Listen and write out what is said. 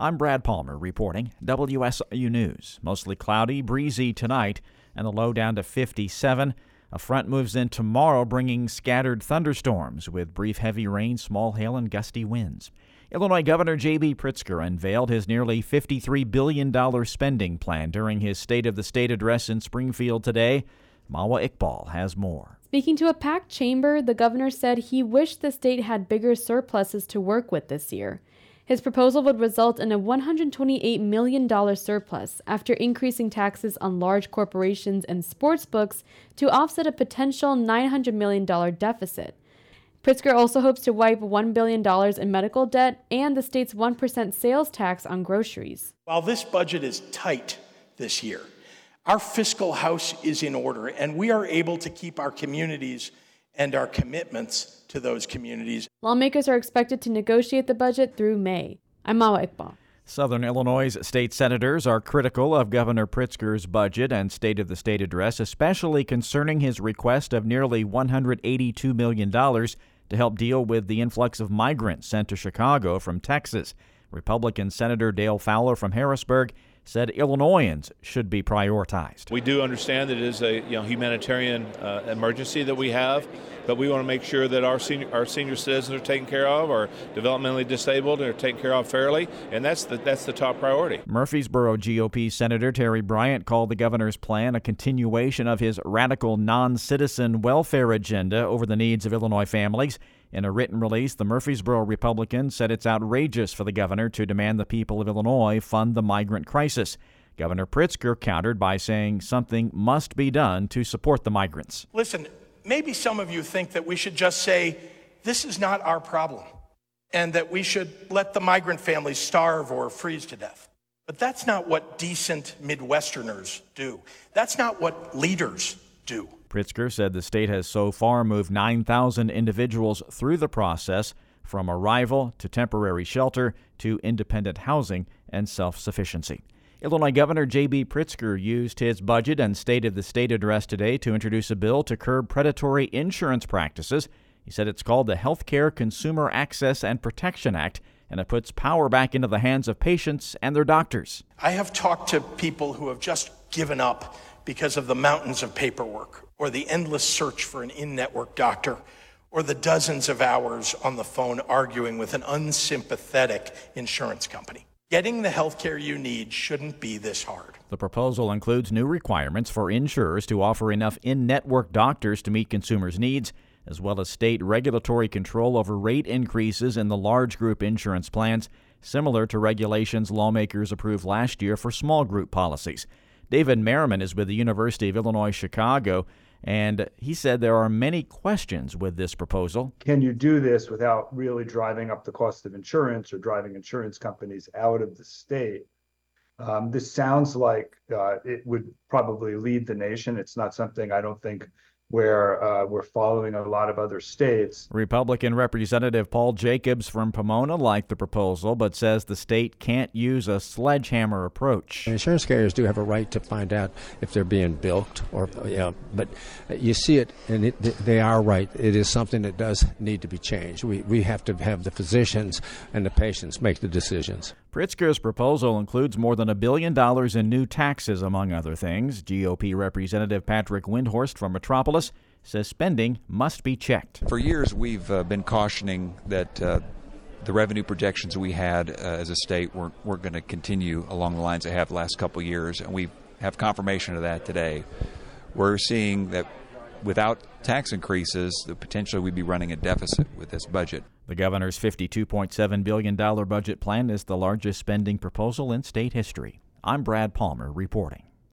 I'm Brad Palmer reporting WSIU News. Mostly cloudy, breezy tonight, and the low down to 57. A front moves in tomorrow, bringing scattered thunderstorms with brief heavy rain, small hail, and gusty winds. Illinois Governor J.B. Pritzker unveiled his nearly $53 billion spending plan during his State of the State address in Springfield today. Mawa Iqbal has more. Speaking to a packed chamber, the governor said he wished the state had bigger surpluses to work with this year. His proposal would result in a $128 million surplus after increasing taxes on large corporations and sports books to offset a potential $900 million deficit. Pritzker also hopes to wipe $1 billion in medical debt and the state's 1% sales tax on groceries. While this budget is tight this year, our fiscal house is in order, and we are able to keep our communities and our commitments to those communities. Lawmakers are expected to negotiate the budget through May. I'm Mawa Iqbal. Southern Illinois state senators are critical of Governor Pritzker's budget and State of the State address, especially concerning his request of nearly $182 million to help deal with the influx of migrants sent to Chicago from Texas. Republican Senator Dale Fowler from Harrisburg said Illinoisans should be prioritized. We do understand that it is a you know, humanitarian uh, emergency that we have, but we want to make sure that our senior, our senior citizens are taken care of, our developmentally disabled are taken care of fairly, and that's the, that's the top priority. Murphysboro GOP Senator Terri Bryant called the governor's plan a continuation of his radical non citizen welfare agenda over the needs of Illinois families. In a written release, the Murphysboro Republican said it's outrageous for the governor to demand the people of Illinois fund the migrant crisis. Governor Pritzker countered by saying something must be done to support the migrants. Listen, maybe some of you think that we should just say, this is not our problem, and that we should let the migrant families starve or freeze to death. But that's not what decent Midwesterners do. That's not what leaders do. Pritzker said the state has so far moved 9,000 individuals through the process from arrival to temporary shelter to independent housing and self sufficiency. Illinois Governor J.B. Pritzker used his budget and State of the State address today to introduce a bill to curb predatory insurance practices. He said it's called the Healthcare Consumer Access and Protection Act, and it puts power back into the hands of patients and their doctors. I have talked to people who have just given up because of the mountains of paperwork or the endless search for an in network doctor or the dozens of hours on the phone arguing with an unsympathetic insurance company. Getting the health care you need shouldn't be this hard. The proposal includes new requirements for insurers to offer enough in network doctors to meet consumers' needs, as well as state regulatory control over rate increases in the large group insurance plans, similar to regulations lawmakers approved last year for small group policies. David Merriman is with the University of Illinois Chicago. And he said there are many questions with this proposal. Can you do this without really driving up the cost of insurance or driving insurance companies out of the state? Um, this sounds like uh, it would probably lead the nation. It's not something I don't think where uh, we're following a lot of other states. Republican Representative Paul Jacobs from Pomona liked the proposal, but says the state can't use a sledgehammer approach. Insurance carriers do have a right to find out if they're being bilked, or you know, but you see it, and it, they are right. It is something that does need to be changed. We we have to have the physicians and the patients make the decisions. Pritzker's proposal includes more than a billion dollars in new taxes, among other things. GOP Representative Patrick Windhorst from Metropolis says spending must be checked. For years, we've uh, been cautioning that. Uh, the revenue projections we had uh, as a state weren't, weren't going to continue along the lines they have the last couple years, and we have confirmation of that today. We're seeing that without tax increases, potentially we'd be running a deficit with this budget. The governor's $52.7 billion budget plan is the largest spending proposal in state history. I'm Brad Palmer reporting.